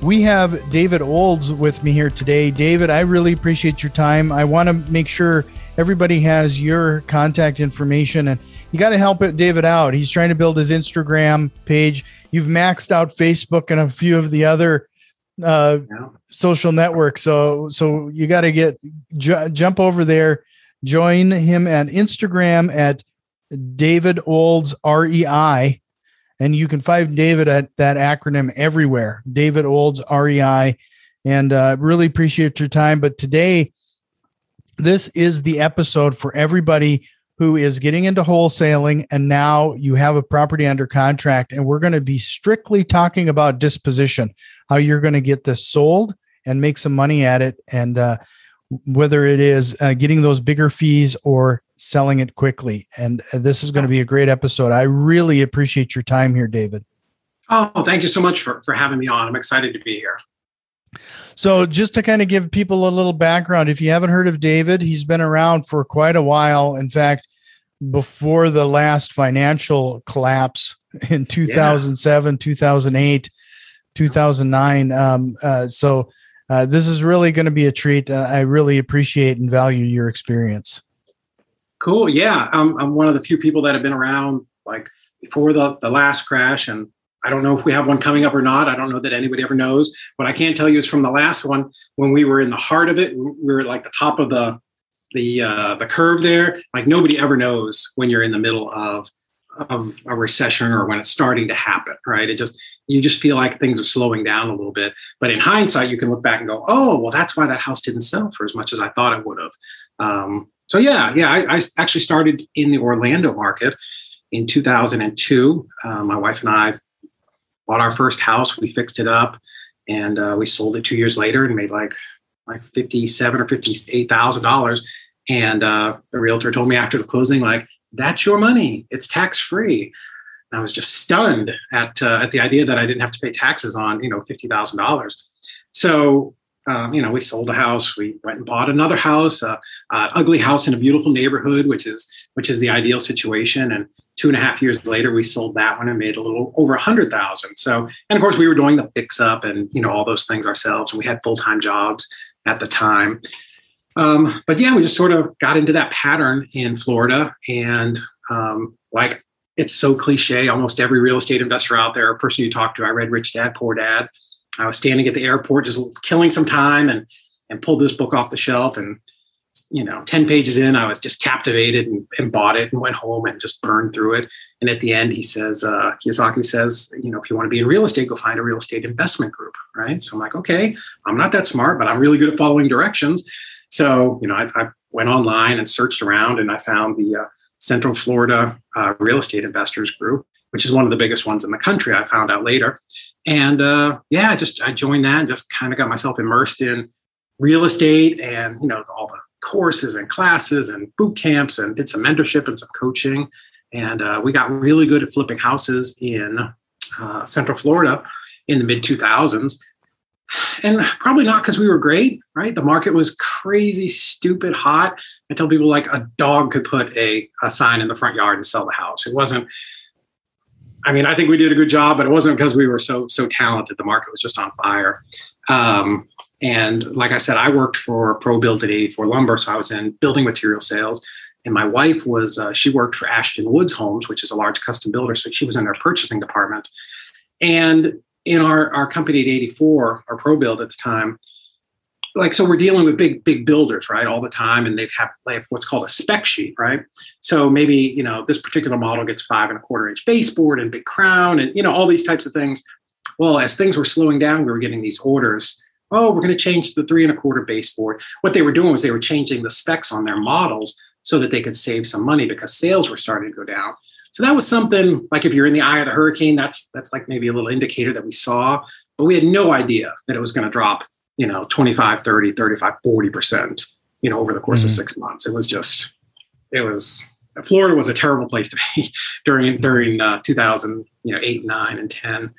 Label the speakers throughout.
Speaker 1: We have David Olds with me here today. David, I really appreciate your time. I want to make sure everybody has your contact information and you got to help it David out. He's trying to build his Instagram page. You've maxed out Facebook and a few of the other uh, yeah. social networks. So so you got to get ju- jump over there, join him at Instagram at David Olds R E I and you can find David at that acronym everywhere David Olds, REI. And uh, really appreciate your time. But today, this is the episode for everybody who is getting into wholesaling and now you have a property under contract. And we're going to be strictly talking about disposition, how you're going to get this sold and make some money at it. And uh, whether it is uh, getting those bigger fees or selling it quickly. And uh, this is going to be a great episode. I really appreciate your time here, David.
Speaker 2: Oh, thank you so much for, for having me on. I'm excited to be here.
Speaker 1: So, just to kind of give people a little background, if you haven't heard of David, he's been around for quite a while. In fact, before the last financial collapse in 2007, yeah. 2008, 2009. Um, uh, so, uh, this is really going to be a treat. Uh, I really appreciate and value your experience.
Speaker 2: Cool. Yeah, I'm, I'm one of the few people that have been around like before the, the last crash, and I don't know if we have one coming up or not. I don't know that anybody ever knows. What I can tell you is from the last one, when we were in the heart of it, we were like the top of the the uh, the curve there. Like nobody ever knows when you're in the middle of of a recession or when it's starting to happen, right? It just you just feel like things are slowing down a little bit. But in hindsight, you can look back and go, "Oh, well, that's why that house didn't sell for as much as I thought it would have." Um, so yeah, yeah, I, I, actually started in the Orlando market in 2002. Uh, my wife and I bought our first house. We fixed it up, and uh, we sold it two years later and made like like fifty-seven or fifty-eight thousand dollars. And uh, the realtor told me after the closing, like, "That's your money. It's tax-free." I was just stunned at uh, at the idea that I didn't have to pay taxes on you know fifty thousand dollars. So um, you know, we sold a house, we went and bought another house, uh, uh, ugly house in a beautiful neighborhood, which is which is the ideal situation. And two and a half years later, we sold that one and made a little over a hundred thousand. So, and of course, we were doing the fix up and you know all those things ourselves. And we had full time jobs at the time. Um, but yeah, we just sort of got into that pattern in Florida, and um, like it's so cliche. Almost every real estate investor out there, a person you talk to, I read Rich Dad Poor Dad I was standing at the airport, just killing some time, and and pulled this book off the shelf. And you know, ten pages in, I was just captivated and, and bought it and went home and just burned through it. And at the end, he says, uh, Kiyosaki says, you know, if you want to be in real estate, go find a real estate investment group, right? So I'm like, okay, I'm not that smart, but I'm really good at following directions. So you know, I, I went online and searched around, and I found the uh, Central Florida uh, Real Estate Investors Group, which is one of the biggest ones in the country. I found out later and uh, yeah, just I joined that and just kind of got myself immersed in real estate and you know all the courses and classes and boot camps and did some mentorship and some coaching. And uh, we got really good at flipping houses in uh, Central Florida in the mid 2000s. And probably not because we were great, right? The market was crazy, stupid hot. I tell people like a dog could put a, a sign in the front yard and sell the house. It wasn't I mean, I think we did a good job, but it wasn't because we were so so talented. The market was just on fire. Um, and like I said, I worked for ProBuild at 84 Lumber, so I was in building material sales. And my wife was uh, she worked for Ashton Woods Homes, which is a large custom builder, so she was in their purchasing department. And in our our company at 84, our ProBuild at the time, like so we're dealing with big big builders right all the time and they've have, they have what's called a spec sheet right? So maybe you know this particular model gets five and a quarter inch baseboard and big crown and you know all these types of things. Well as things were slowing down we were getting these orders. Oh we're going to change the three and a quarter baseboard. What they were doing was they were changing the specs on their models so that they could save some money because sales were starting to go down. So that was something like if you're in the eye of the hurricane that's that's like maybe a little indicator that we saw but we had no idea that it was going to drop you know, 25, 30, 35, 40%, you know, over the course mm-hmm. of six months. It was just, it was, Florida was a terrible place to be during, during uh, 2000, you know, eight, nine, and 10.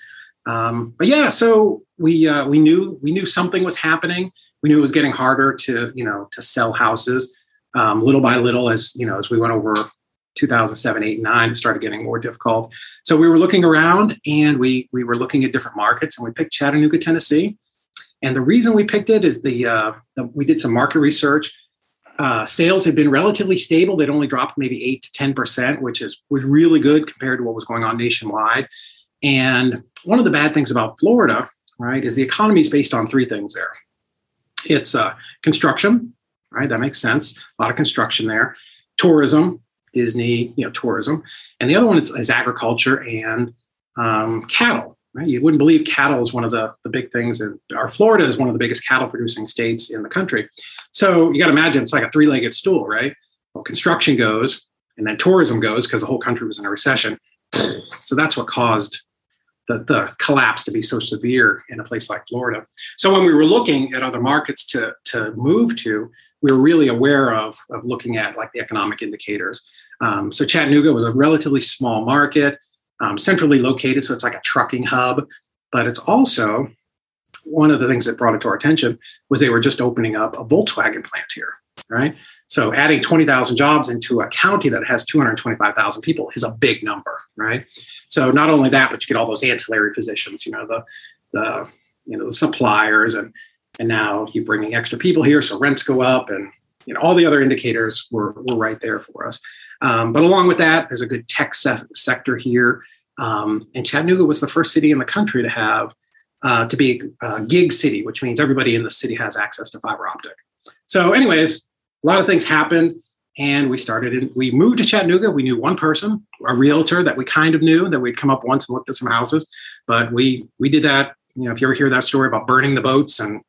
Speaker 2: Um, but yeah, so we, uh, we knew, we knew something was happening. We knew it was getting harder to, you know, to sell houses um, little by little as, you know, as we went over 2007, 8, 9, it started getting more difficult. So we were looking around and we we were looking at different markets and we picked Chattanooga, Tennessee. And the reason we picked it is the, uh, the we did some market research. Uh, sales had been relatively stable. They'd only dropped maybe eight to ten percent, which is was really good compared to what was going on nationwide. And one of the bad things about Florida, right, is the economy is based on three things there. It's uh, construction, right? That makes sense. A lot of construction there. Tourism, Disney, you know, tourism, and the other one is, is agriculture and um, cattle. Right? You wouldn't believe cattle is one of the, the big things. And our Florida is one of the biggest cattle producing states in the country. So you got to imagine it's like a three legged stool, right? Well, construction goes, and then tourism goes because the whole country was in a recession. So that's what caused the, the collapse to be so severe in a place like Florida. So when we were looking at other markets to, to move to, we were really aware of, of looking at like the economic indicators. Um, so Chattanooga was a relatively small market, um, centrally located, so it's like a trucking hub. But it's also one of the things that brought it to our attention was they were just opening up a Volkswagen plant here, right? So adding 20,000 jobs into a county that has 225,000 people is a big number, right? So not only that, but you get all those ancillary positions, you know, the the you know the suppliers and and now you're bringing extra people here, so rents go up, and you know all the other indicators were were right there for us. Um, but along with that, there's a good tech se- sector here, um, and Chattanooga was the first city in the country to have uh, to be a gig city, which means everybody in the city has access to fiber optic. So, anyways, a lot of things happened, and we started. In, we moved to Chattanooga. We knew one person, a realtor that we kind of knew that we'd come up once and looked at some houses, but we we did that. You know, if you ever hear that story about burning the boats and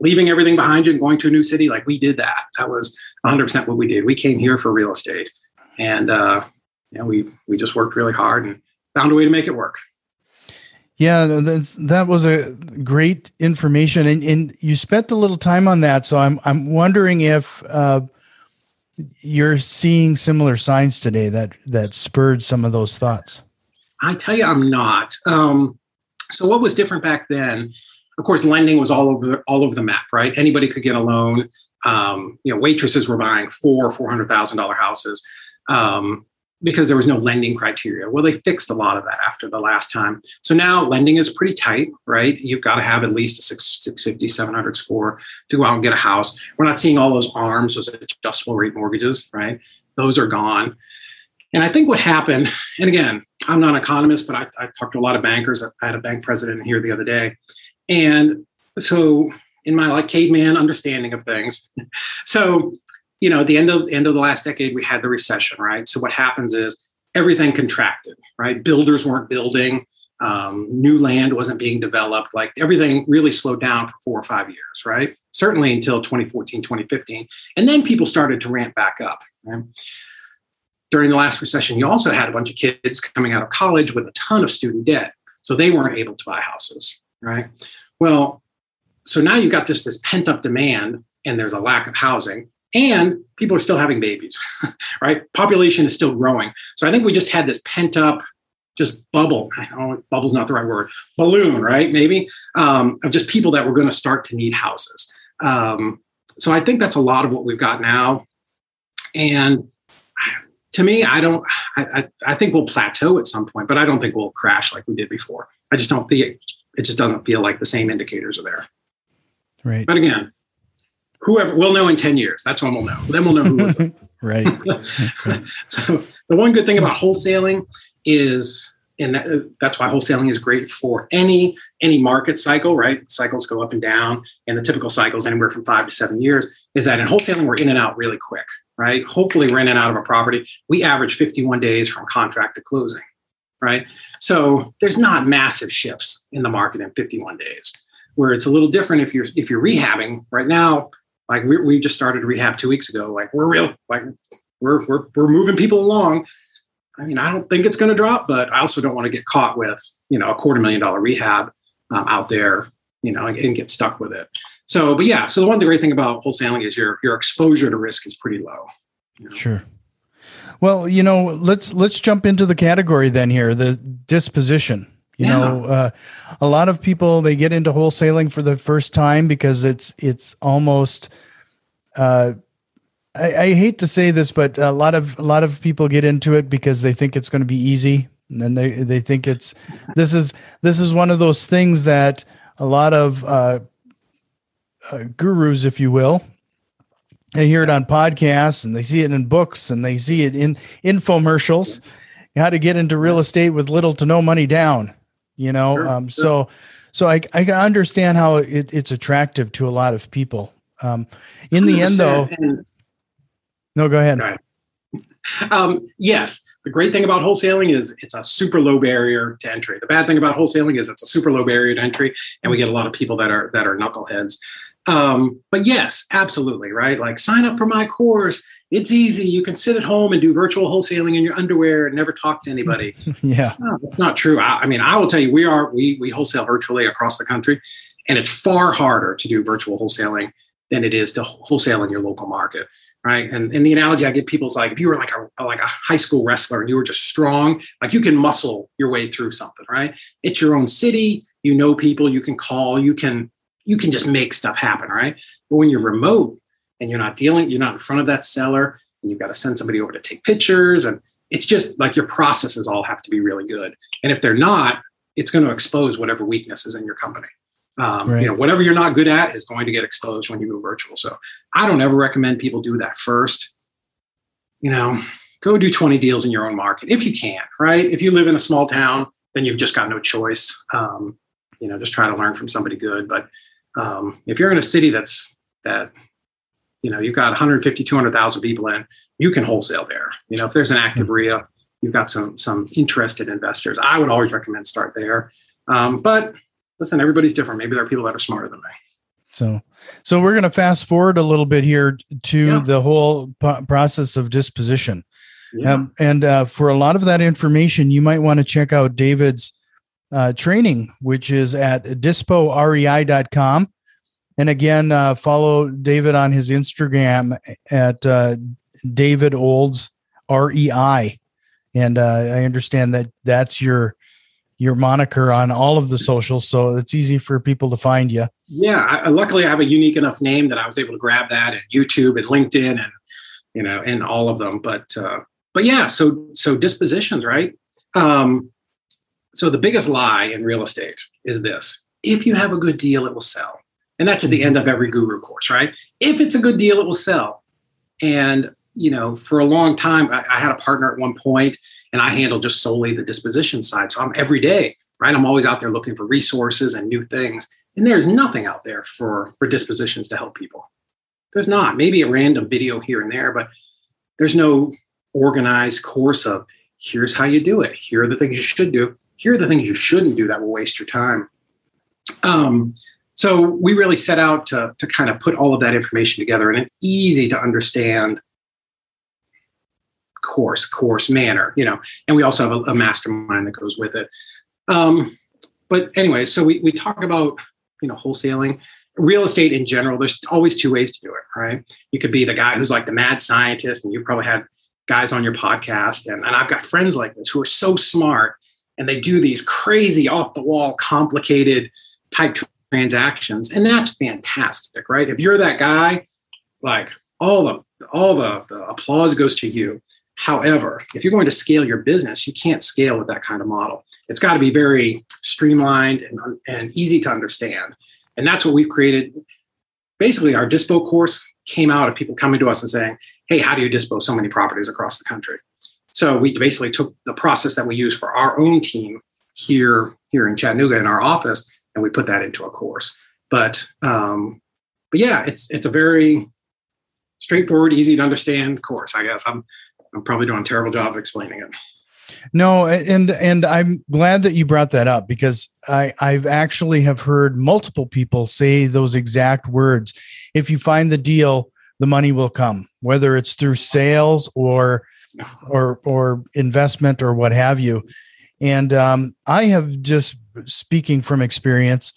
Speaker 2: leaving everything behind you and going to a new city, like we did that. That was 100% what we did. We came here for real estate, and uh, you know, we we just worked really hard and found a way to make it work.
Speaker 1: Yeah, that's, that was a great information, and, and you spent a little time on that. So I'm I'm wondering if uh, you're seeing similar signs today that that spurred some of those thoughts.
Speaker 2: I tell you, I'm not. Um, so what was different back then of course, lending was all over all over the map, right? Anybody could get a loan. Um, you know, waitresses were buying four four hundred thousand dollar houses um, because there was no lending criteria. Well, they fixed a lot of that after the last time. So now lending is pretty tight, right? You've got to have at least a 6, 650, 700 score to go out and get a house. We're not seeing all those ARMs, those adjustable rate mortgages, right? Those are gone. And I think what happened, and again, I'm not an economist, but I, I talked to a lot of bankers. I had a bank president here the other day, and so in my like caveman understanding of things, so you know, at the end of end of the last decade, we had the recession, right? So what happens is everything contracted, right? Builders weren't building, um, new land wasn't being developed, like everything really slowed down for four or five years, right? Certainly until 2014, 2015. And then people started to ramp back up. Right? During the last recession, you also had a bunch of kids coming out of college with a ton of student debt. So they weren't able to buy houses, right? Well, so now you've got this this pent up demand, and there's a lack of housing, and people are still having babies, right? Population is still growing. So I think we just had this pent up, just bubble. I don't know, bubble's not the right word. Balloon, right? Maybe um, of just people that were going to start to need houses. Um, so I think that's a lot of what we've got now, and to me, I don't. I, I, I think we'll plateau at some point, but I don't think we'll crash like we did before. I just don't think it just doesn't feel like the same indicators are there.
Speaker 1: Right.
Speaker 2: But again, whoever we'll know in 10 years. That's when we'll know. Then we'll know who.
Speaker 1: right.
Speaker 2: so the one good thing about wholesaling is, and that, that's why wholesaling is great for any any market cycle. Right, cycles go up and down, and the typical cycle is anywhere from five to seven years. Is that in wholesaling we're in and out really quick. Right. Hopefully we're in and out of a property. We average 51 days from contract to closing right? So there's not massive shifts in the market in 51 days. Where it's a little different if you're if you're rehabbing right now. Like we we just started rehab two weeks ago. Like we're real like we're we're we're moving people along. I mean, I don't think it's going to drop, but I also don't want to get caught with you know a quarter million dollar rehab um, out there, you know, and, get stuck with it. So, but yeah, so the one the great thing about wholesaling is your your exposure to risk is pretty low.
Speaker 1: You know? Sure. Well, you know, let's let's jump into the category then here, the disposition. You yeah. know, uh, a lot of people they get into wholesaling for the first time because it's it's almost. Uh, I, I hate to say this, but a lot of a lot of people get into it because they think it's going to be easy, and they they think it's this is this is one of those things that a lot of uh, uh, gurus, if you will, they hear it on podcasts and they see it in books and they see it in infomercials. How to get into real estate with little to no money down, you know. Sure, um, sure. So, so I I can understand how it, it's attractive to a lot of people. Um, in the end, though, no, go ahead. Go ahead.
Speaker 2: Um, yes, the great thing about wholesaling is it's a super low barrier to entry. The bad thing about wholesaling is it's a super low barrier to entry, and we get a lot of people that are that are knuckleheads. Um, but yes, absolutely, right? Like sign up for my course. It's easy. You can sit at home and do virtual wholesaling in your underwear and never talk to anybody.
Speaker 1: yeah,
Speaker 2: no, that's not true. I, I mean, I will tell you, we are we we wholesale virtually across the country, and it's far harder to do virtual wholesaling than it is to wholesale in your local market right? And, and the analogy I give people is like if you were like a like a high school wrestler and you were just strong, like you can muscle your way through something, right? It's your own city, you know people, you can call, you can you can just make stuff happen, right? But when you're remote and you're not dealing, you're not in front of that seller, and you've got to send somebody over to take pictures, and it's just like your processes all have to be really good. And if they're not, it's going to expose whatever weaknesses in your company. Um, right. You know, whatever you're not good at is going to get exposed when you move virtual. So I don't ever recommend people do that first. You know, go do 20 deals in your own market if you can, right? If you live in a small town, then you've just got no choice. Um, you know, just try to learn from somebody good. But um, if you're in a city that's that, you know, you've got 150, 200,000 people in, you can wholesale there. You know, if there's an active hmm. RIA, you've got some some interested investors. I would always recommend start there. Um, but listen, everybody's different. Maybe there are people that are smarter than me.
Speaker 1: So, so we're going to fast forward a little bit here to yeah. the whole process of disposition. Yeah. Um, and uh, for a lot of that information, you might want to check out David's uh, training, which is at disporei.com. And again, uh, follow David on his Instagram at uh, David Olds REI. And uh, I understand that that's your your moniker on all of the socials, so it's easy for people to find you.
Speaker 2: Yeah, I, luckily I have a unique enough name that I was able to grab that at YouTube and LinkedIn and you know and all of them. But uh, but yeah, so so dispositions, right? Um, so the biggest lie in real estate is this: if you have a good deal, it will sell, and that's at the end of every guru course, right? If it's a good deal, it will sell. And you know, for a long time, I, I had a partner at one point and I handle just solely the disposition side. So I'm every day, right? I'm always out there looking for resources and new things. And there's nothing out there for for dispositions to help people. There's not. Maybe a random video here and there, but there's no organized course of here's how you do it. Here are the things you should do. Here are the things you shouldn't do that will waste your time. Um, so we really set out to, to kind of put all of that information together in an easy to understand course, course manner, you know, and we also have a, a mastermind that goes with it. Um, but anyway, so we, we talk about, you know, wholesaling, real estate in general. There's always two ways to do it, right? You could be the guy who's like the mad scientist, and you've probably had guys on your podcast. And, and I've got friends like this who are so smart and they do these crazy off the wall, complicated type transactions. And that's fantastic, right? If you're that guy, like all the all the, the applause goes to you. However, if you're going to scale your business, you can't scale with that kind of model. It's got to be very streamlined and, and easy to understand. And that's what we've created. Basically, our Dispo course came out of people coming to us and saying, Hey, how do you dispose so many properties across the country? So we basically took the process that we use for our own team here, here in Chattanooga in our office, and we put that into a course. But um, but yeah, it's it's a very straightforward, easy to understand course. I guess I'm I'm probably doing a terrible job of explaining it.
Speaker 1: No, and and I'm glad that you brought that up because I I've actually have heard multiple people say those exact words. If you find the deal, the money will come, whether it's through sales or or or investment or what have you. And um, I have just speaking from experience,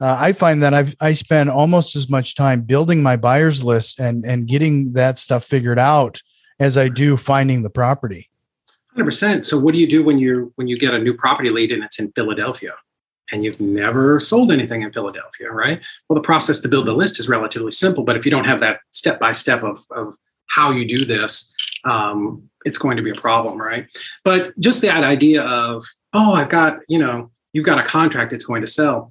Speaker 1: uh, I find that I've I spend almost as much time building my buyers list and and getting that stuff figured out as I do finding the property.
Speaker 2: Hundred percent. So what do you do when you when you get a new property lead and it's in Philadelphia? and you've never sold anything in Philadelphia, right? Well, the process to build a list is relatively simple, but if you don't have that step by step of how you do this, um, it's going to be a problem, right? But just that idea of, oh, I've got, you know, you've got a contract it's going to sell.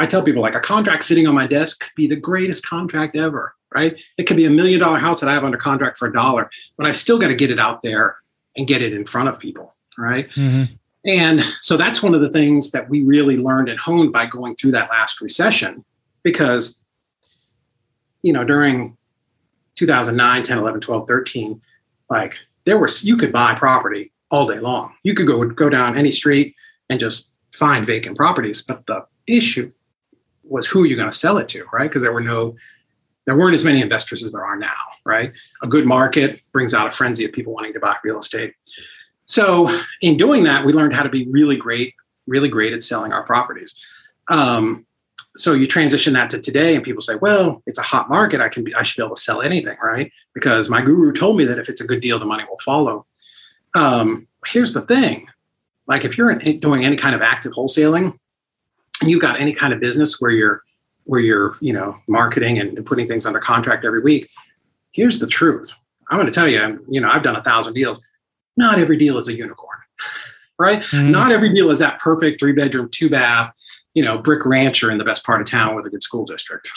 Speaker 2: I tell people like a contract sitting on my desk could be the greatest contract ever, right? It could be a million dollar house that I have under contract for a dollar, but I've still got to get it out there and get it in front of people, right? Mm-hmm. And so that's one of the things that we really learned and honed by going through that last recession because, you know, during 2009, 10, 11, 12, 13, like there was, you could buy property all day long. You could go, go down any street and just find vacant properties. But the issue was who are you going to sell it to, right? Because there were no, there weren't as many investors as there are now, right? A good market brings out a frenzy of people wanting to buy real estate. So in doing that, we learned how to be really great, really great at selling our properties. Um, so you transition that to today, and people say, "Well, it's a hot market. I can be, I should be able to sell anything, right? Because my guru told me that if it's a good deal, the money will follow." Um, here's the thing: like if you're doing any kind of active wholesaling, and you've got any kind of business where you're where you're you know marketing and, putting things under contract every week, here's the truth. I'm going to tell you, you know, I've done a thousand deals not every deal is a unicorn, right? Mm-hmm. Not every deal is that perfect three bedroom, two bath, you know, brick rancher in the best part of town with a good school district.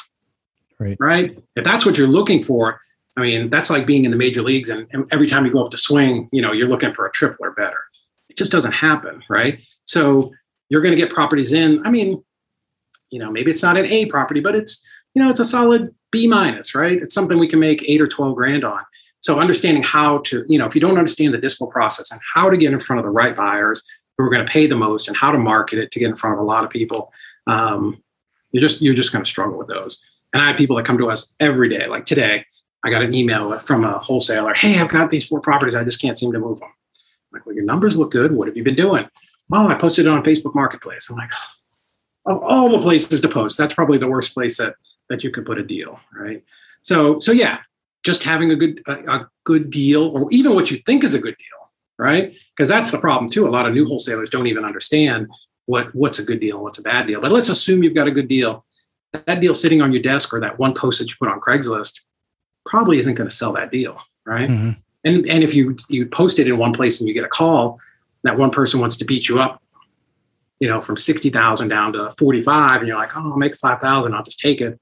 Speaker 1: Right.
Speaker 2: Right. If that's what you're looking for, I mean, that's like being in the major leagues and, and every time you go up to swing, you know, you're looking for a triple or better. Just doesn't happen. Right. So you're going to get properties in. I mean, you know, maybe it's not an A property, but it's, you know, it's a solid B minus, right? It's something we can make eight or 12 grand on. So understanding how to, you know, if you don't understand the dispo process and how to get in front of the right buyers who are going to pay the most and how to market it to get in front of a lot of people, um, you're just you're just going to struggle with those. And I have people that come to us every day. Like today, I got an email from a wholesaler. Hey, I've got these four properties. I just can't seem to move them. Like, well, your numbers look good. What have you been doing? Oh, I posted it on Facebook Marketplace. I'm like, of all the places to post, that's probably the worst place that that you could put a deal, right? So, so yeah, just having a good a, a good deal or even what you think is a good deal right because that's the problem too a lot of new wholesalers don't even understand what what's a good deal and what's a bad deal but let's assume you've got a good deal that deal sitting on your desk or that one post that you put on craigslist probably isn't going to sell that deal right mm-hmm. And and if you you post it in one place and you get a call that one person wants to beat you up you know from 60000 down to 45 and you're like oh i'll make 5000 i'll just take it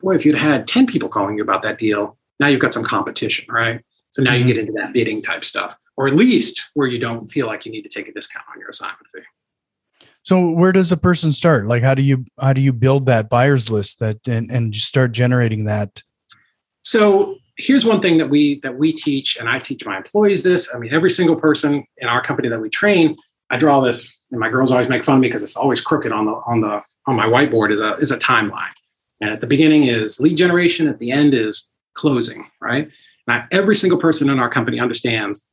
Speaker 2: boy if you'd had 10 people calling you about that deal now you've got some competition, right? So now mm-hmm. you get into that bidding type stuff, or at least where you don't feel like you need to take a discount on your assignment fee.
Speaker 1: So where does a person start? Like how do you how do you build that buyers list that and, and start generating that?
Speaker 2: So here's one thing that we that we teach, and I teach my employees this. I mean, every single person in our company that we train, I draw this, and my girls always make fun of me because it's always crooked on the on the on my whiteboard is a is a timeline. And at the beginning is lead generation, at the end is closing, right? Now, every single person in our company understands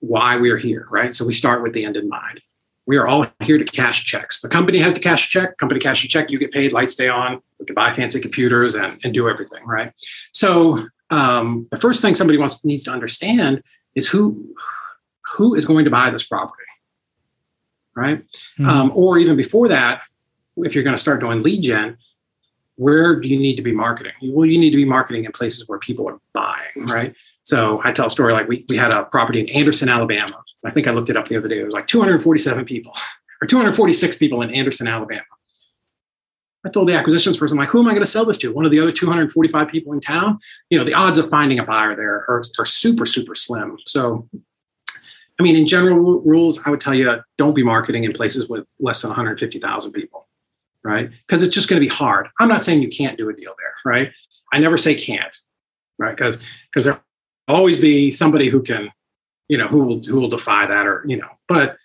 Speaker 2: why we are here, right? So we start with the end in mind. We are all here to cash checks. The company has to cash a check. Company cash a check. You get paid. Lights stay on. We can buy fancy computers and, and do everything, right? So um, the first thing somebody wants needs to understand is who who is going to buy this property, right? Mm-hmm. Um, or even before that, if you're going to start doing lead gen, where do you need to be marketing? Well, you need to be marketing in places where people are buying, right? So I tell a story like we, we had a property in Anderson, Alabama. I think I looked it up the other day. It was like 247 people or 246 people in Anderson, Alabama. I told the acquisitions person, like, who am I going to sell this to? One of the other 245 people in town? You know, the odds of finding a buyer there are, are super, super slim. So, I mean, in general rules, I would tell you don't be marketing in places with less than 150,000 people right? Because it's just going to be hard. I'm not saying you can't do a deal there, right? I never say can't, right? Because because there will always be somebody who can, you know, who will who will defy that, or you know. But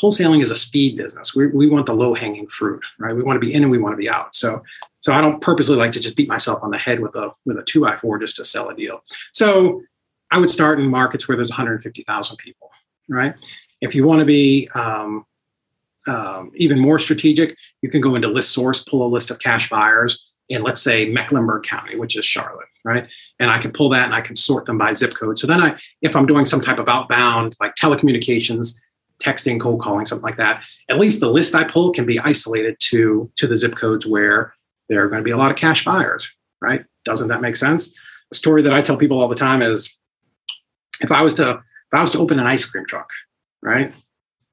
Speaker 2: wholesaling is a speed business. We we want the low hanging fruit, right? We want to be in and we want to be out. So so I don't purposely like to just beat myself on the head with a with a two by four just to sell a deal. So I would start in markets where there's 150,000 people, right? If you want to be um, um, even more strategic, you can go into ListSource, pull a list of cash buyers in, let's say, Mecklenburg County, which is Charlotte, right? And I can pull that and I can sort them by zip code. So then I, if I'm doing some type of outbound, like telecommunications, texting, cold calling, something like that, at least the list I pull can be isolated to, to the zip codes where there are going to be a lot of cash buyers, right? Doesn't that make sense? A story that I tell people all the time is if I was to if I was to open an ice cream truck, right? I'm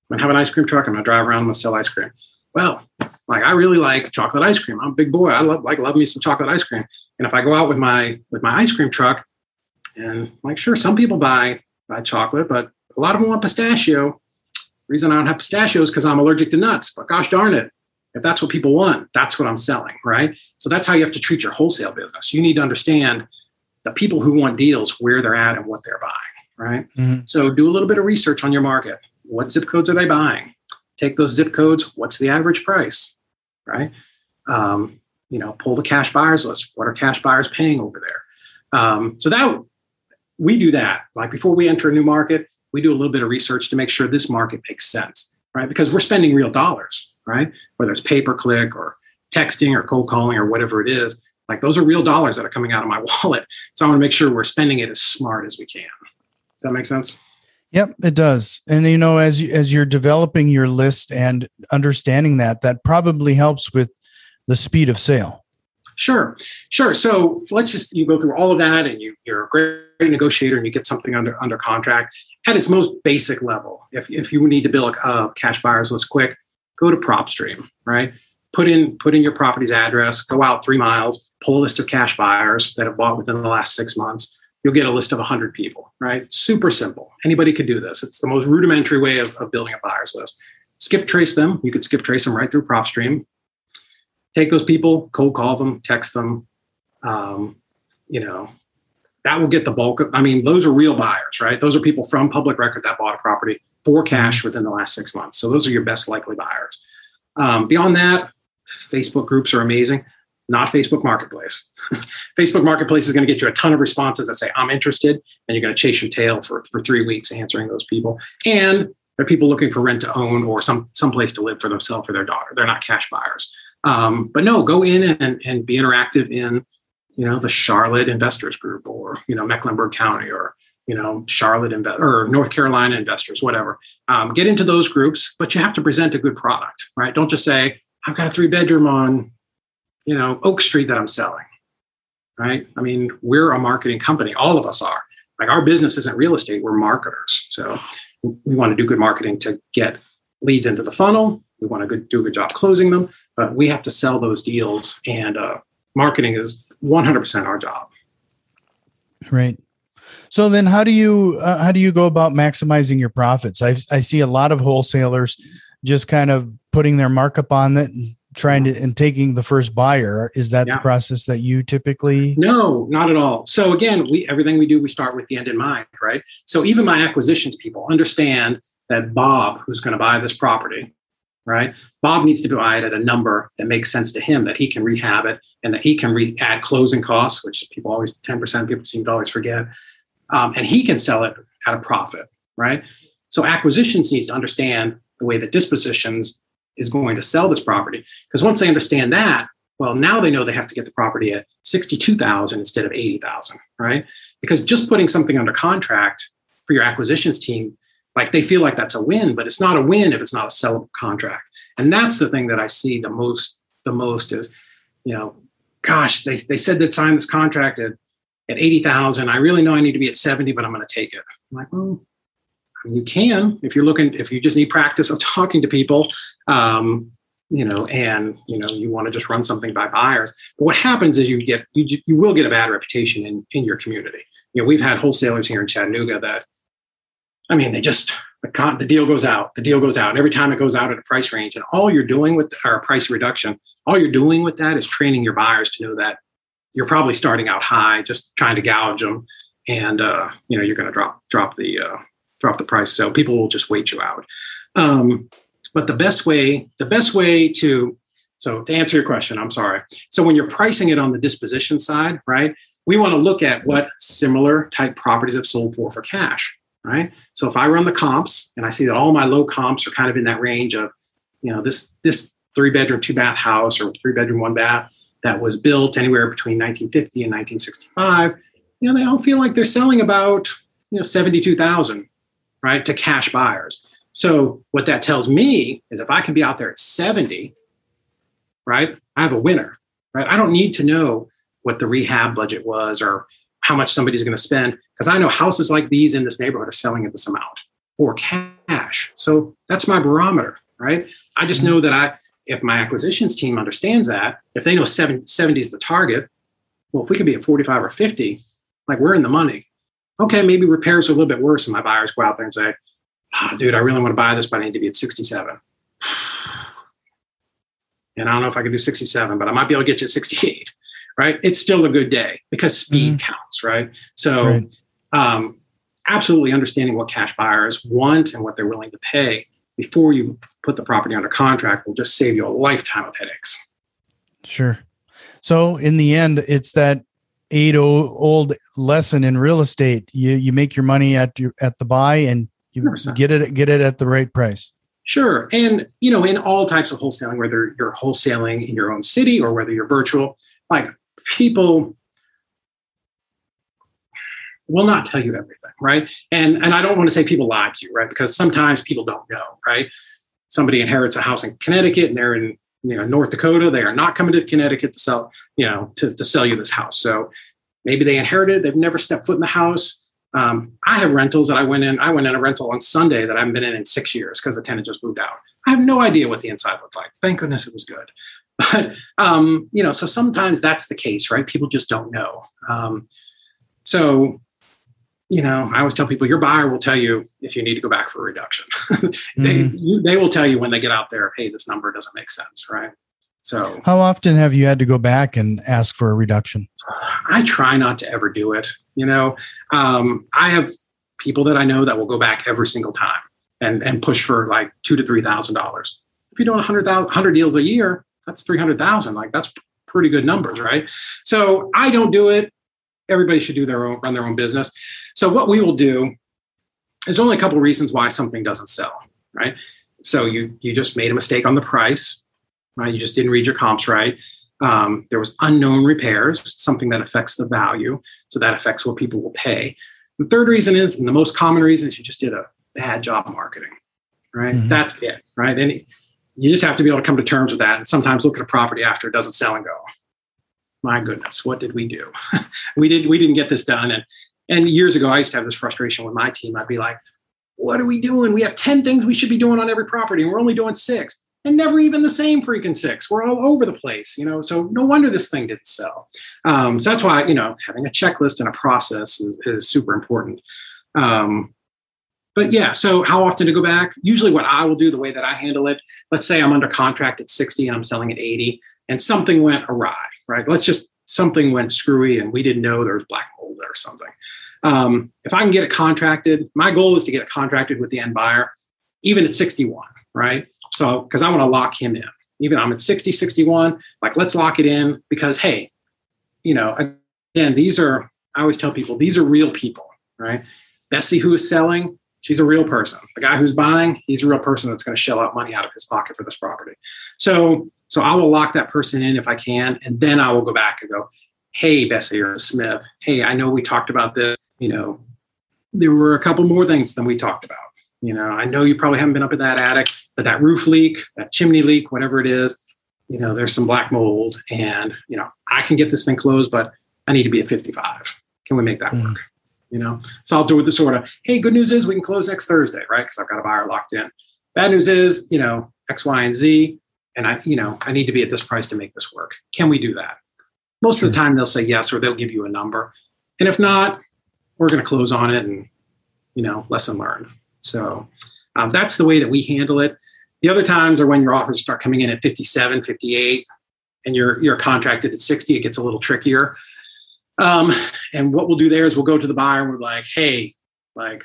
Speaker 2: gonna have an ice cream truck, I'm gonna drive around, I'm gonna sell ice cream. Well, like I really like chocolate ice cream. I'm a big boy. I love like love me some chocolate ice cream. And if I go out with my with my ice cream truck, and like sure, some people buy buy chocolate, but a lot of them want pistachio. Reason I don't have pistachios is because I'm allergic to nuts. But gosh darn it, if that's what people want, that's what I'm selling, right? So that's how you have to treat your wholesale business. You need to understand the people who want deals, where they're at and what they're buying, right? Mm-hmm. So do a little bit of research on your market. What zip codes are they buying? Take those zip codes. What's the average price, right? Um, you know, pull the cash buyers list. What are cash buyers paying over there? Um, so that we do that. Like before we enter a new market, we do a little bit of research to make sure this market makes sense, right? Because we're spending real dollars, right? Whether it's pay per click or texting or cold calling or whatever it is, like those are real dollars that are coming out of my wallet. So I want to make sure we're spending it as smart as we can. Does that make sense?
Speaker 1: Yep, it does. And you know, as you, as you're developing your list and understanding that, that probably helps with the speed of sale.
Speaker 2: Sure, sure. So let's just you go through all of that, and you you're a great, great negotiator, and you get something under under contract at its most basic level. If if you need to build a cash buyers list quick, go to PropStream, right? Put in put in your property's address, go out three miles, pull a list of cash buyers that have bought within the last six months. You'll get a list of 100 people, right? Super simple. Anybody could do this. It's the most rudimentary way of, of building a buyer's list. Skip trace them. You could skip trace them right through PropStream. Take those people, cold call them, text them. Um, you know, that will get the bulk of, I mean, those are real buyers, right? Those are people from public record that bought a property for cash within the last six months. So those are your best likely buyers. Um, beyond that, Facebook groups are amazing not Facebook Marketplace. Facebook Marketplace is going to get you a ton of responses that say, I'm interested, and you're going to chase your tail for, for three weeks answering those people. And they're people looking for rent to own or some place to live for themselves or their daughter. They're not cash buyers. Um, but no, go in and, and be interactive in, you know, the Charlotte Investors Group or, you know, Mecklenburg County or, you know, Charlotte Inve- or North Carolina investors, whatever. Um, get into those groups, but you have to present a good product, right? Don't just say, I've got a three bedroom on you know, Oak Street that I'm selling, right? I mean, we're a marketing company. All of us are. Like our business isn't real estate. We're marketers. So we want to do good marketing to get leads into the funnel. We want to do a good job closing them, but we have to sell those deals, and uh, marketing is 100% our job.
Speaker 1: Right. So then, how do you uh, how do you go about maximizing your profits? I I see a lot of wholesalers just kind of putting their markup on it and trying to and taking the first buyer is that yeah. the process that you typically
Speaker 2: no not at all so again we everything we do we start with the end in mind right so even my acquisitions people understand that bob who's going to buy this property right bob needs to buy it at a number that makes sense to him that he can rehab it and that he can re- add closing costs which people always 10% people seem to always forget um, and he can sell it at a profit right so acquisitions needs to understand the way that dispositions is going to sell this property. Because once they understand that, well, now they know they have to get the property at 62,000 instead of 80,000, right? Because just putting something under contract for your acquisitions team, like they feel like that's a win, but it's not a win if it's not a sellable contract. And that's the thing that I see the most, the most is, you know, gosh, they, they said they'd sign this contract at, at 80,000. I really know I need to be at 70, but I'm going to take it. I'm like, well, you can if you're looking if you just need practice of talking to people um, you know and you know you want to just run something by buyers but what happens is you get you, you will get a bad reputation in in your community you know we've had wholesalers here in chattanooga that i mean they just the, con, the deal goes out the deal goes out and every time it goes out at a price range and all you're doing with our price reduction all you're doing with that is training your buyers to know that you're probably starting out high just trying to gouge them and uh, you know you're going to drop drop the uh, drop the price. So people will just wait you out. Um, but the best way, the best way to, so to answer your question, I'm sorry. So when you're pricing it on the disposition side, right, we want to look at what similar type properties have sold for for cash, right? So if I run the comps and I see that all my low comps are kind of in that range of, you know, this this three bedroom, two bath house or three bedroom, one bath that was built anywhere between 1950 and 1965, you know, they all feel like they're selling about, you know, 72,000, right, to cash buyers. So what that tells me is if I can be out there at 70, right, I have a winner, right? I don't need to know what the rehab budget was or how much somebody's going to spend because I know houses like these in this neighborhood are selling at this amount or cash. So that's my barometer, right? I just mm-hmm. know that I if my acquisitions team understands that, if they know 70 is the target, well, if we can be at 45 or 50, like we're in the money. Okay, maybe repairs are a little bit worse, and my buyers go out there and say, oh, dude, I really want to buy this, but I need to be at 67. And I don't know if I can do 67, but I might be able to get you 68, right? It's still a good day because speed mm-hmm. counts, right? So, right. Um, absolutely understanding what cash buyers want and what they're willing to pay before you put the property under contract will just save you a lifetime of headaches.
Speaker 1: Sure. So in the end, it's that eight old lesson in real estate. You you make your money at your at the buy and you 100%. get it get it at the right price.
Speaker 2: Sure. And you know, in all types of wholesaling, whether you're wholesaling in your own city or whether you're virtual, like people will not tell you everything, right? And and I don't want to say people lie to you, right? Because sometimes people don't know, right? Somebody inherits a house in Connecticut and they're in you know North Dakota. They are not coming to Connecticut to sell, you know, to, to sell you this house. So maybe they inherited, they've never stepped foot in the house. Um, I have rentals that I went in. I went in a rental on Sunday that I haven't been in in six years because the tenant just moved out. I have no idea what the inside looked like. Thank goodness it was good. But um, you know, so sometimes that's the case, right? People just don't know. Um, so you know, I always tell people your buyer will tell you if you need to go back for a reduction. they mm-hmm. you, they will tell you when they get out there, hey, this number doesn't make sense, right? So,
Speaker 1: how often have you had to go back and ask for a reduction?
Speaker 2: I try not to ever do it. You know, um, I have people that I know that will go back every single time and and push for like two to three thousand dollars. If you're doing 100, 100 deals a year, that's three hundred thousand. Like that's pretty good numbers, right? So I don't do it everybody should do their own run their own business. So what we will do, there's only a couple of reasons why something doesn't sell, right? So you you just made a mistake on the price, right? You just didn't read your comps right. Um, there was unknown repairs, something that affects the value, so that affects what people will pay. The third reason is, and the most common reason is, you just did a bad job marketing, right? Mm-hmm. That's it, right? And you just have to be able to come to terms with that. And sometimes look at a property after it doesn't sell and go, my goodness, what did we do? we did we didn't get this done. And and years ago, I used to have this frustration with my team. I'd be like, what are we doing? We have 10 things we should be doing on every property, and we're only doing six. And never even the same freaking six. We're all over the place, you know. So no wonder this thing didn't sell. Um, so that's why you know having a checklist and a process is, is super important. Um, but yeah, so how often to go back? Usually, what I will do, the way that I handle it, let's say I'm under contract at 60 and I'm selling at 80 and something went awry, right? Let's just something went screwy and we didn't know there was black mold or something. Um, if I can get it contracted, my goal is to get it contracted with the end buyer, even at 61, right? So, because I want to lock him in. Even I'm at 60, 61, like let's lock it in because, hey, you know, again, these are, I always tell people, these are real people, right? Bessie, who is selling, she's a real person. The guy who's buying, he's a real person that's going to shell out money out of his pocket for this property. So so I will lock that person in if I can, and then I will go back and go, "Hey, Bessie or Smith, hey, I know we talked about this. You know, there were a couple more things than we talked about. You know, I know you probably haven't been up in that attic, but that roof leak, that chimney leak, whatever it is, you know, there's some black mold, and you know, I can get this thing closed, but I need to be at 55. Can we make that mm. work?" You know, so I'll do it the sort of, "Hey, good news is we can close next Thursday, right? Because I've got a buyer locked in." Bad news is, you know, X, Y, and Z and I, you know, I need to be at this price to make this work. Can we do that? Most of the time they'll say yes, or they'll give you a number. And if not, we're going to close on it and, you know, lesson learned. So um, that's the way that we handle it. The other times are when your offers start coming in at 57, 58, and you're, you're contracted at 60, it gets a little trickier. Um, and what we'll do there is we'll go to the buyer and we're like, hey, like,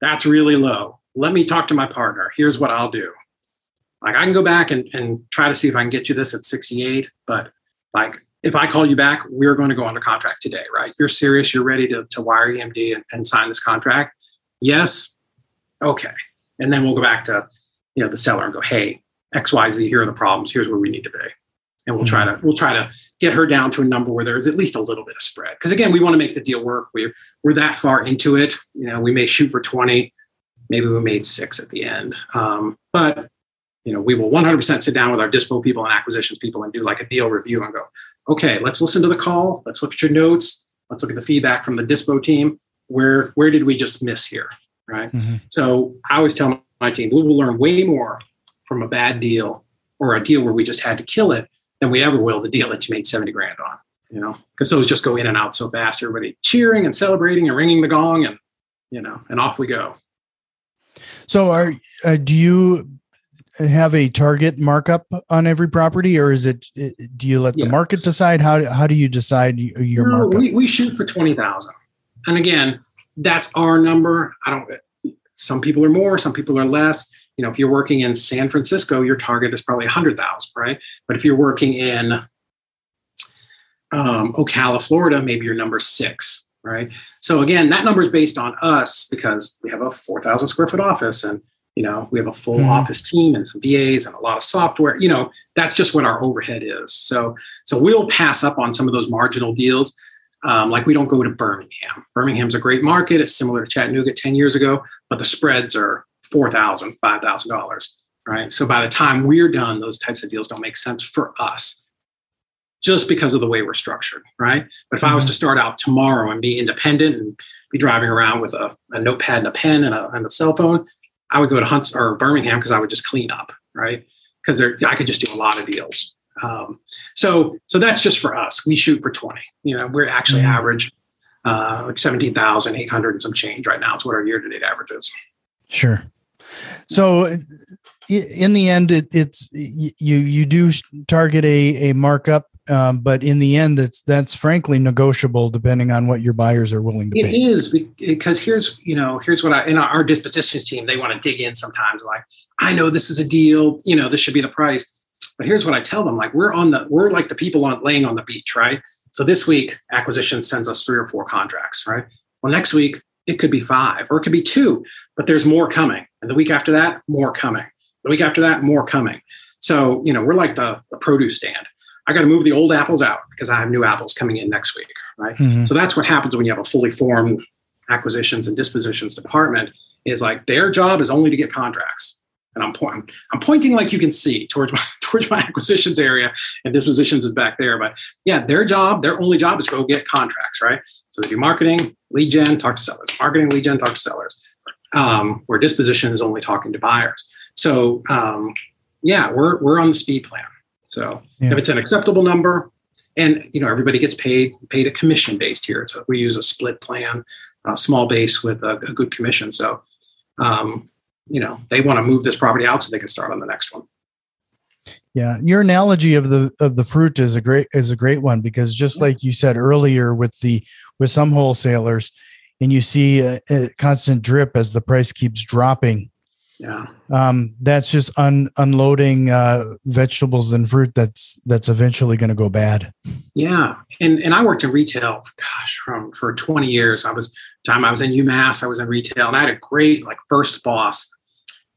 Speaker 2: that's really low. Let me talk to my partner. Here's what I'll do like I can go back and, and try to see if I can get you this at 68, but like if I call you back, we're going to go under contract today, right? You're serious, you're ready to, to wire EMD and, and sign this contract. Yes. Okay. And then we'll go back to, you know, the seller and go, hey, XYZ, here are the problems, here's where we need to be. And we'll try to we'll try to get her down to a number where there is at least a little bit of spread. Because again, we want to make the deal work. We're we're that far into it. You know, we may shoot for 20, maybe we made six at the end. Um, but you know, we will 100% sit down with our dispo people and acquisitions people and do like a deal review and go, okay, let's listen to the call. Let's look at your notes. Let's look at the feedback from the dispo team. Where where did we just miss here? Right. Mm-hmm. So I always tell my team, we will learn way more from a bad deal or a deal where we just had to kill it than we ever will the deal that you made 70 grand on, you know, because those just go in and out so fast. Everybody cheering and celebrating and ringing the gong and, you know, and off we go.
Speaker 1: So are, uh, do you have a target markup on every property or is it, uh, do you let the market decide? How, how do you decide uh, your no, markup?
Speaker 2: We, we shoot for 20,000. And again, that's our number. I don't, uh, some people are more, some people are less you know, if you're working in San Francisco, your target is probably 100,000, right? But if you're working in um, Ocala, Florida, maybe you're number six, right? So again, that number is based on us because we have a 4,000 square foot office and, you know, we have a full mm-hmm. office team and some VAs and a lot of software, you know, that's just what our overhead is. So, so we'll pass up on some of those marginal deals. Um, like we don't go to Birmingham. Birmingham's a great market. It's similar to Chattanooga 10 years ago, but the spreads are $4,000, $5,000, right? So by the time we're done, those types of deals don't make sense for us just because of the way we're structured, right? But if mm-hmm. I was to mm-hmm. start out tomorrow and be independent and be driving around with a, a notepad and a pen and a, and a cell phone, I would go to Hunts or Birmingham because I would just clean up, right? Because I could just do a lot of deals. Um, so, so that's just for us. We shoot for 20. You know, we're actually mm-hmm. average uh, like 17,800 and some change right now. It's what our year to date average is.
Speaker 1: Sure. So in the end, it, it's you you do target a a markup, um, but in the end, it's that's frankly negotiable depending on what your buyers are willing to
Speaker 2: it
Speaker 1: pay.
Speaker 2: It is because here's you know here's what I in our dispositions team they want to dig in sometimes like I know this is a deal you know this should be the price, but here's what I tell them like we're on the we're like the people on laying on the beach right. So this week acquisition sends us three or four contracts right. Well next week it could be five or it could be two, but there's more coming. And the week after that, more coming. The week after that, more coming. So, you know, we're like the, the produce stand. I got to move the old apples out because I have new apples coming in next week. Right. Mm-hmm. So that's what happens when you have a fully formed acquisitions and dispositions department is like their job is only to get contracts. And I'm pointing, I'm pointing like you can see towards my, towards my acquisitions area and dispositions is back there. But yeah, their job, their only job is to go get contracts, right? So they do marketing, lead gen, talk to sellers. Marketing, lead gen, talk to sellers. Um, where disposition is only talking to buyers. So um, yeah, we're we're on the speed plan. So yeah. if it's an acceptable number, and you know everybody gets paid paid a commission based here. So we use a split plan, a small base with a, a good commission. So um, you know they want to move this property out so they can start on the next one.
Speaker 1: Yeah, your analogy of the of the fruit is a great is a great one because just like you said earlier with the with some wholesalers and you see a, a constant drip as the price keeps dropping.
Speaker 2: Yeah.
Speaker 1: Um, that's just un, unloading uh, vegetables and fruit that's that's eventually going to go bad.
Speaker 2: Yeah and and i worked in retail gosh from for 20 years. I was time i was in umass i was in retail and i had a great like first boss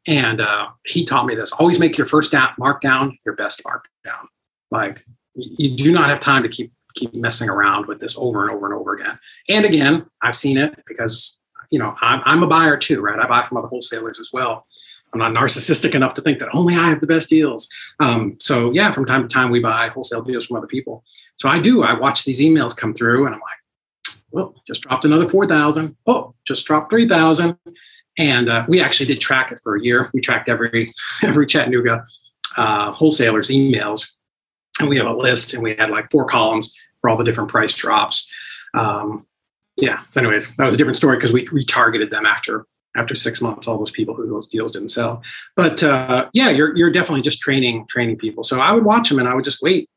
Speaker 2: and uh, he taught me this always make your first down, markdown your best markdown like you do not have time to keep keep messing around with this over and over and over again. And again, I've seen it because you know I'm, I'm a buyer too, right? I buy from other wholesalers as well. I'm not narcissistic enough to think that only I have the best deals. Um, so yeah, from time to time we buy wholesale deals from other people. So I do. I watch these emails come through, and I'm like, well, just dropped another four thousand. Oh, just dropped three thousand. And uh, we actually did track it for a year. We tracked every every Chattanooga uh, wholesalers' emails. And we have a list and we had like four columns for all the different price drops. Um, yeah so anyways that was a different story because we retargeted them after after six months all those people who those deals didn't sell. But uh, yeah you're, you're definitely just training training people. So i would watch them and i would just wait.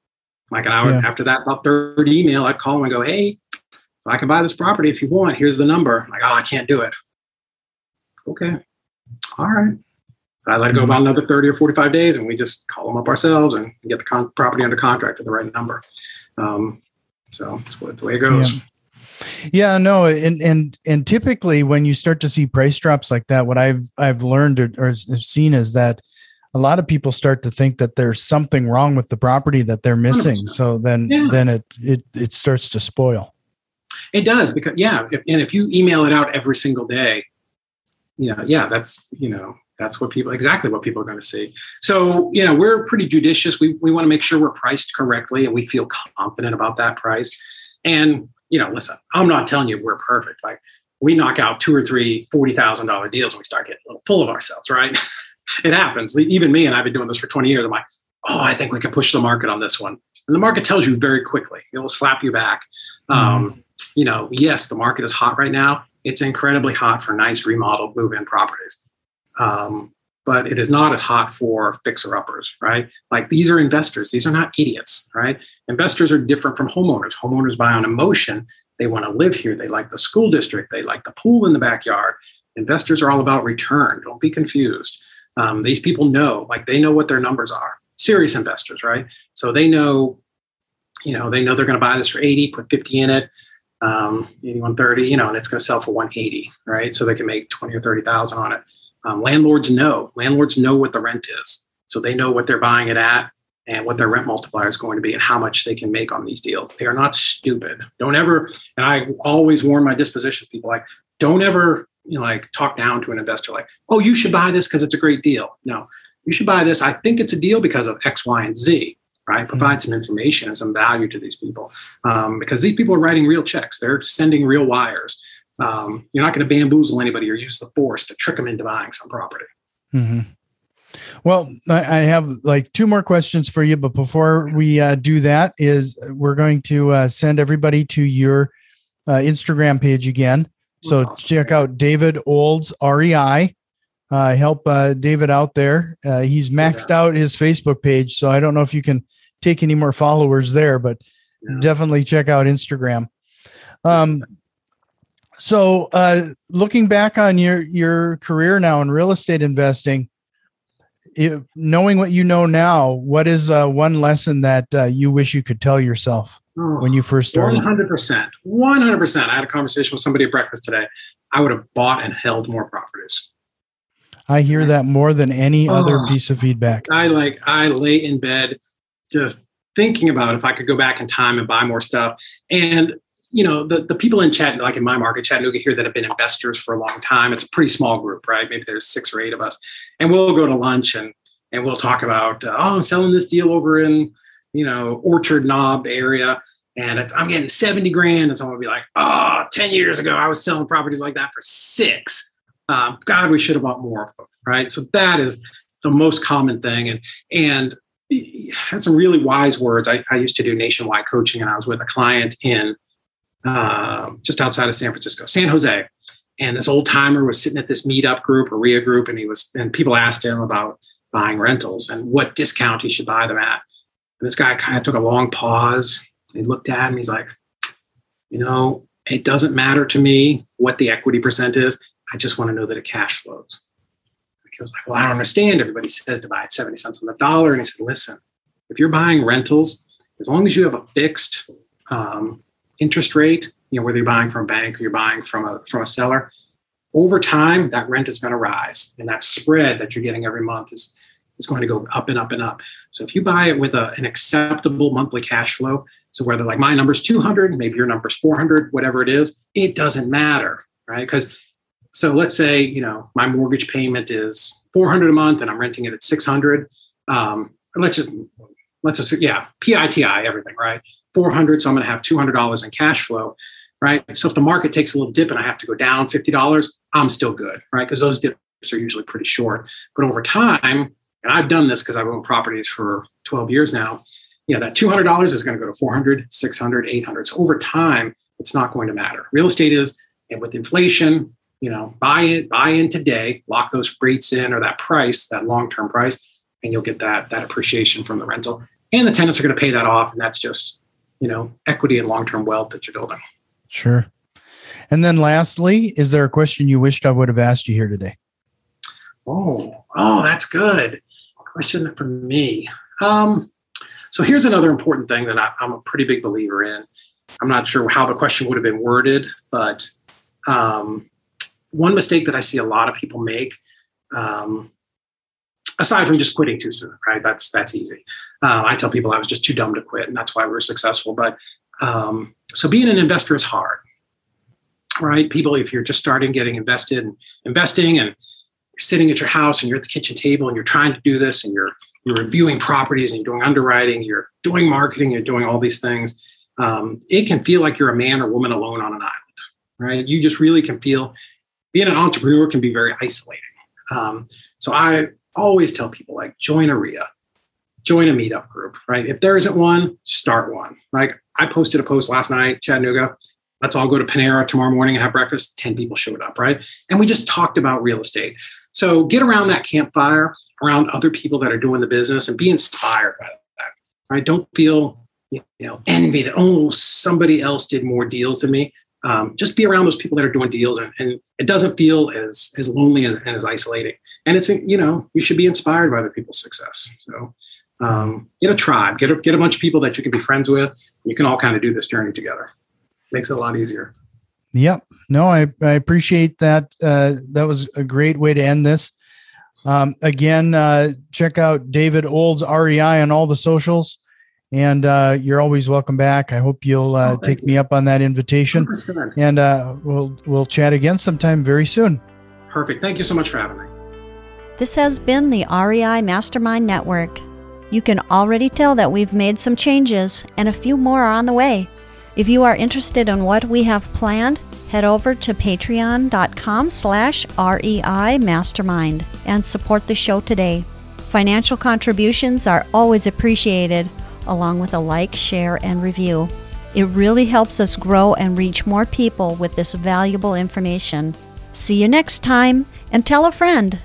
Speaker 2: Like an hour yeah. after that about third email i'd call them and go hey so i can buy this property if you want. Here's the number. I'm like oh i can't do it okay all right I let it go about another 30 or 45 days and we just call them up ourselves and get the con- property under contract at the right number. Um, so that's, what, the way it goes.
Speaker 1: Yeah. Yeah, no, and and and typically when you start to see price drops like that, what I've I've learned or, or seen is that a lot of people start to think that there's something wrong with the property that they're missing.
Speaker 2: 100%.
Speaker 1: So then
Speaker 2: Yeah.
Speaker 1: then it it it starts to spoil.
Speaker 2: It does because yeah, if, and if you email it out every single day, you know, yeah, that's you know that's what people exactly what people are going to see. So you know, we're pretty judicious. We we want to make sure we're priced correctly and we feel confident about that price. And you know, listen, I'm not telling you we're perfect. Like we knock out two or three forty thousand dollar deals and we start getting a little full of ourselves, right? it happens. Even me and I've been doing this for 20 years. I'm like, oh, I think we can push the market on this one. And the market tells you very quickly. It will slap you back. Um, you know, yes, the market is hot right now. It's incredibly hot for nice remodeled move-in properties. Um, but it is not as hot for fixer-uppers, right? Like these are investors. These are not idiots, right? Investors are different from homeowners. Homeowners buy on emotion. They want to live here. They like the school district. They like the pool in the backyard. Investors are all about return. Don't be confused. Um, these people know, like they know what their numbers are. Serious investors, right? So they know, you know, they know they're going to buy this for 80, put 50 in it, um, 8130, you know, and it's going to sell for 180, right? So they can make 20 or 30,000 on it. Um, landlords know, landlords know what the rent is. So they know what they're buying it at and what their rent multiplier is going to be and how much they can make on these deals. They are not stupid. Don't ever, and I always warn my dispositions people like, don't ever, you know, like talk down to an investor like, oh, you should buy this because it's a great deal. No, you should buy this. I think it's a deal because of X, Y, and Z right? Provide some information and some value to these people um, because these people are writing real checks. They're sending real wires. Um, you're not going to bamboozle anybody or use the force to trick them into buying some property.
Speaker 1: Mm-hmm. Well, I, I have like two more questions for you, but before we uh, do that, is we're going to uh, send everybody to your uh, Instagram page again. So
Speaker 2: awesome.
Speaker 1: check out David Olds REI. Uh, help uh, David out there. Uh, he's maxed out his Facebook page, so I don't know if you can take any more followers there, but
Speaker 2: Yeah.
Speaker 1: definitely check out Instagram. Um, so, uh, looking back on your your career now in real estate investing, it, knowing what you know now, what is uh, one lesson that uh, you wish you could tell yourself
Speaker 2: Oh,
Speaker 1: when you first started?
Speaker 2: 100%. 100%. I had a conversation with somebody at breakfast today. I would have bought and held more properties.
Speaker 1: I hear that more than any other
Speaker 2: Oh.
Speaker 1: piece of feedback.
Speaker 2: I like, I lay in bed just thinking about if I could go back in time and buy more stuff. And, you know, the, the people in chat, like in my market, Chattanooga here, that have been investors for a long time, it's a pretty small group, right? Maybe there's six or eight of us. And we'll go to lunch and, and we'll talk about, uh, oh, I'm selling this deal over in, you know, Orchard Knob area. And it's, I'm getting 70 grand. And someone will be like, oh, 10 years ago, I was selling properties like that for six. Um, God, we should have bought more of them, right? So that is the most common thing. And, and had some really wise words. I, I used to do nationwide coaching, and I was with a client in uh, just outside of San Francisco, San Jose. And this old timer was sitting at this meetup group, or REIA group, and he was, and people asked him about buying rentals and what discount he should buy them at. And this guy kind of took a long pause. He looked at him. He's like, you know, it doesn't matter to me what the equity percent is. I just want to know that it cash flows. He was like, Well, I don't understand. Everybody says to buy at 70 cents on the dollar. And he said, Listen, if you're buying rentals, as long as you have a fixed um, interest rate, you know, whether you're buying from a bank or you're buying from a from a seller, over time that rent is going to rise. And that spread that you're getting every month is is going to go up and up and up. So if you buy it with a, an acceptable monthly cash flow, so whether like my number's 200, maybe your number's 400, whatever it is, it doesn't matter, right? Because so let's say you know my mortgage payment is 400 a month and i'm renting it at 600 um, let's just let's just yeah PITI everything right? 400 so i'm going to have $200 in cash flow right? So if the market takes a little dip and i have to go down $50 i'm still good right? Because those dips are usually pretty short. But over time and i've done this because i've owned properties for 12 years now you know that $200 is going to go to 400 600 800 so over time it's not going to matter. Real estate is and with inflation you know, buy it, buy in today, lock those rates in or that price, that long-term price, and you'll get that that appreciation from the rental. And the tenants are going to pay that off, and that's just, you know, equity and long-term wealth that you're building.
Speaker 1: Sure. And then lastly, is there a question you wished I would have asked you here today?
Speaker 2: Oh, oh, that's good. Question for me. Um, so here's another important thing that I, I'm a pretty big believer in. I'm not sure how the question would have been worded, but um, one mistake that I see a lot of people make um, aside from just quitting too soon, right? That's that's easy. Uh, I tell people I was just too dumb to quit, and that's why we are successful. But um, so being an investor is hard, right? People, if you're just starting getting invested and investing, and you're sitting at your house and you're at the kitchen table and you're trying to do this, and you're you're reviewing properties and you're doing underwriting, you're doing marketing, you're doing all these things. Um, it can feel like you're a man or woman alone on an island, right? You just really can feel being an entrepreneur can be very isolating. Um, so I always tell people like join a REIA, join a meetup group, right? If there isn't one, start one. Like I posted a post last night, Chattanooga. Let's all go to Panera tomorrow morning and have breakfast. 10 people showed up, right? And we just talked about real estate. So get around that campfire, around other people that are doing the business and be inspired by that, right? Don't feel, you know, envy that, oh, somebody else did more deals than me. Um, just be around those people that are doing deals and, and it doesn't feel as, as lonely and, and as isolating. And it's you know you should be inspired by other people's success. So um, get a tribe get a, get a bunch of people that you can be friends with. You can all kind of do this journey together. Makes it a lot easier.
Speaker 1: Yep. No i, I appreciate that uh, that was a great way to end this. Um, again uh, check out david olds rei on all the socials and uh, you're always welcome back. I hope you'll uh, oh, take you. me up on that invitation, 100%. and uh, we'll we'll chat again sometime very soon.
Speaker 2: Perfect. Thank you so much for having me.
Speaker 3: This has been the REI Mastermind Network. You can already tell that we've made some changes and a few more are on the way. If you are interested in what we have planned, head over to patreon.com slash REI Mastermind and support the show today. Financial contributions are always appreciated, along with a like, share, and review. It really helps us grow and reach more people with this valuable information. See you next time, and tell a friend.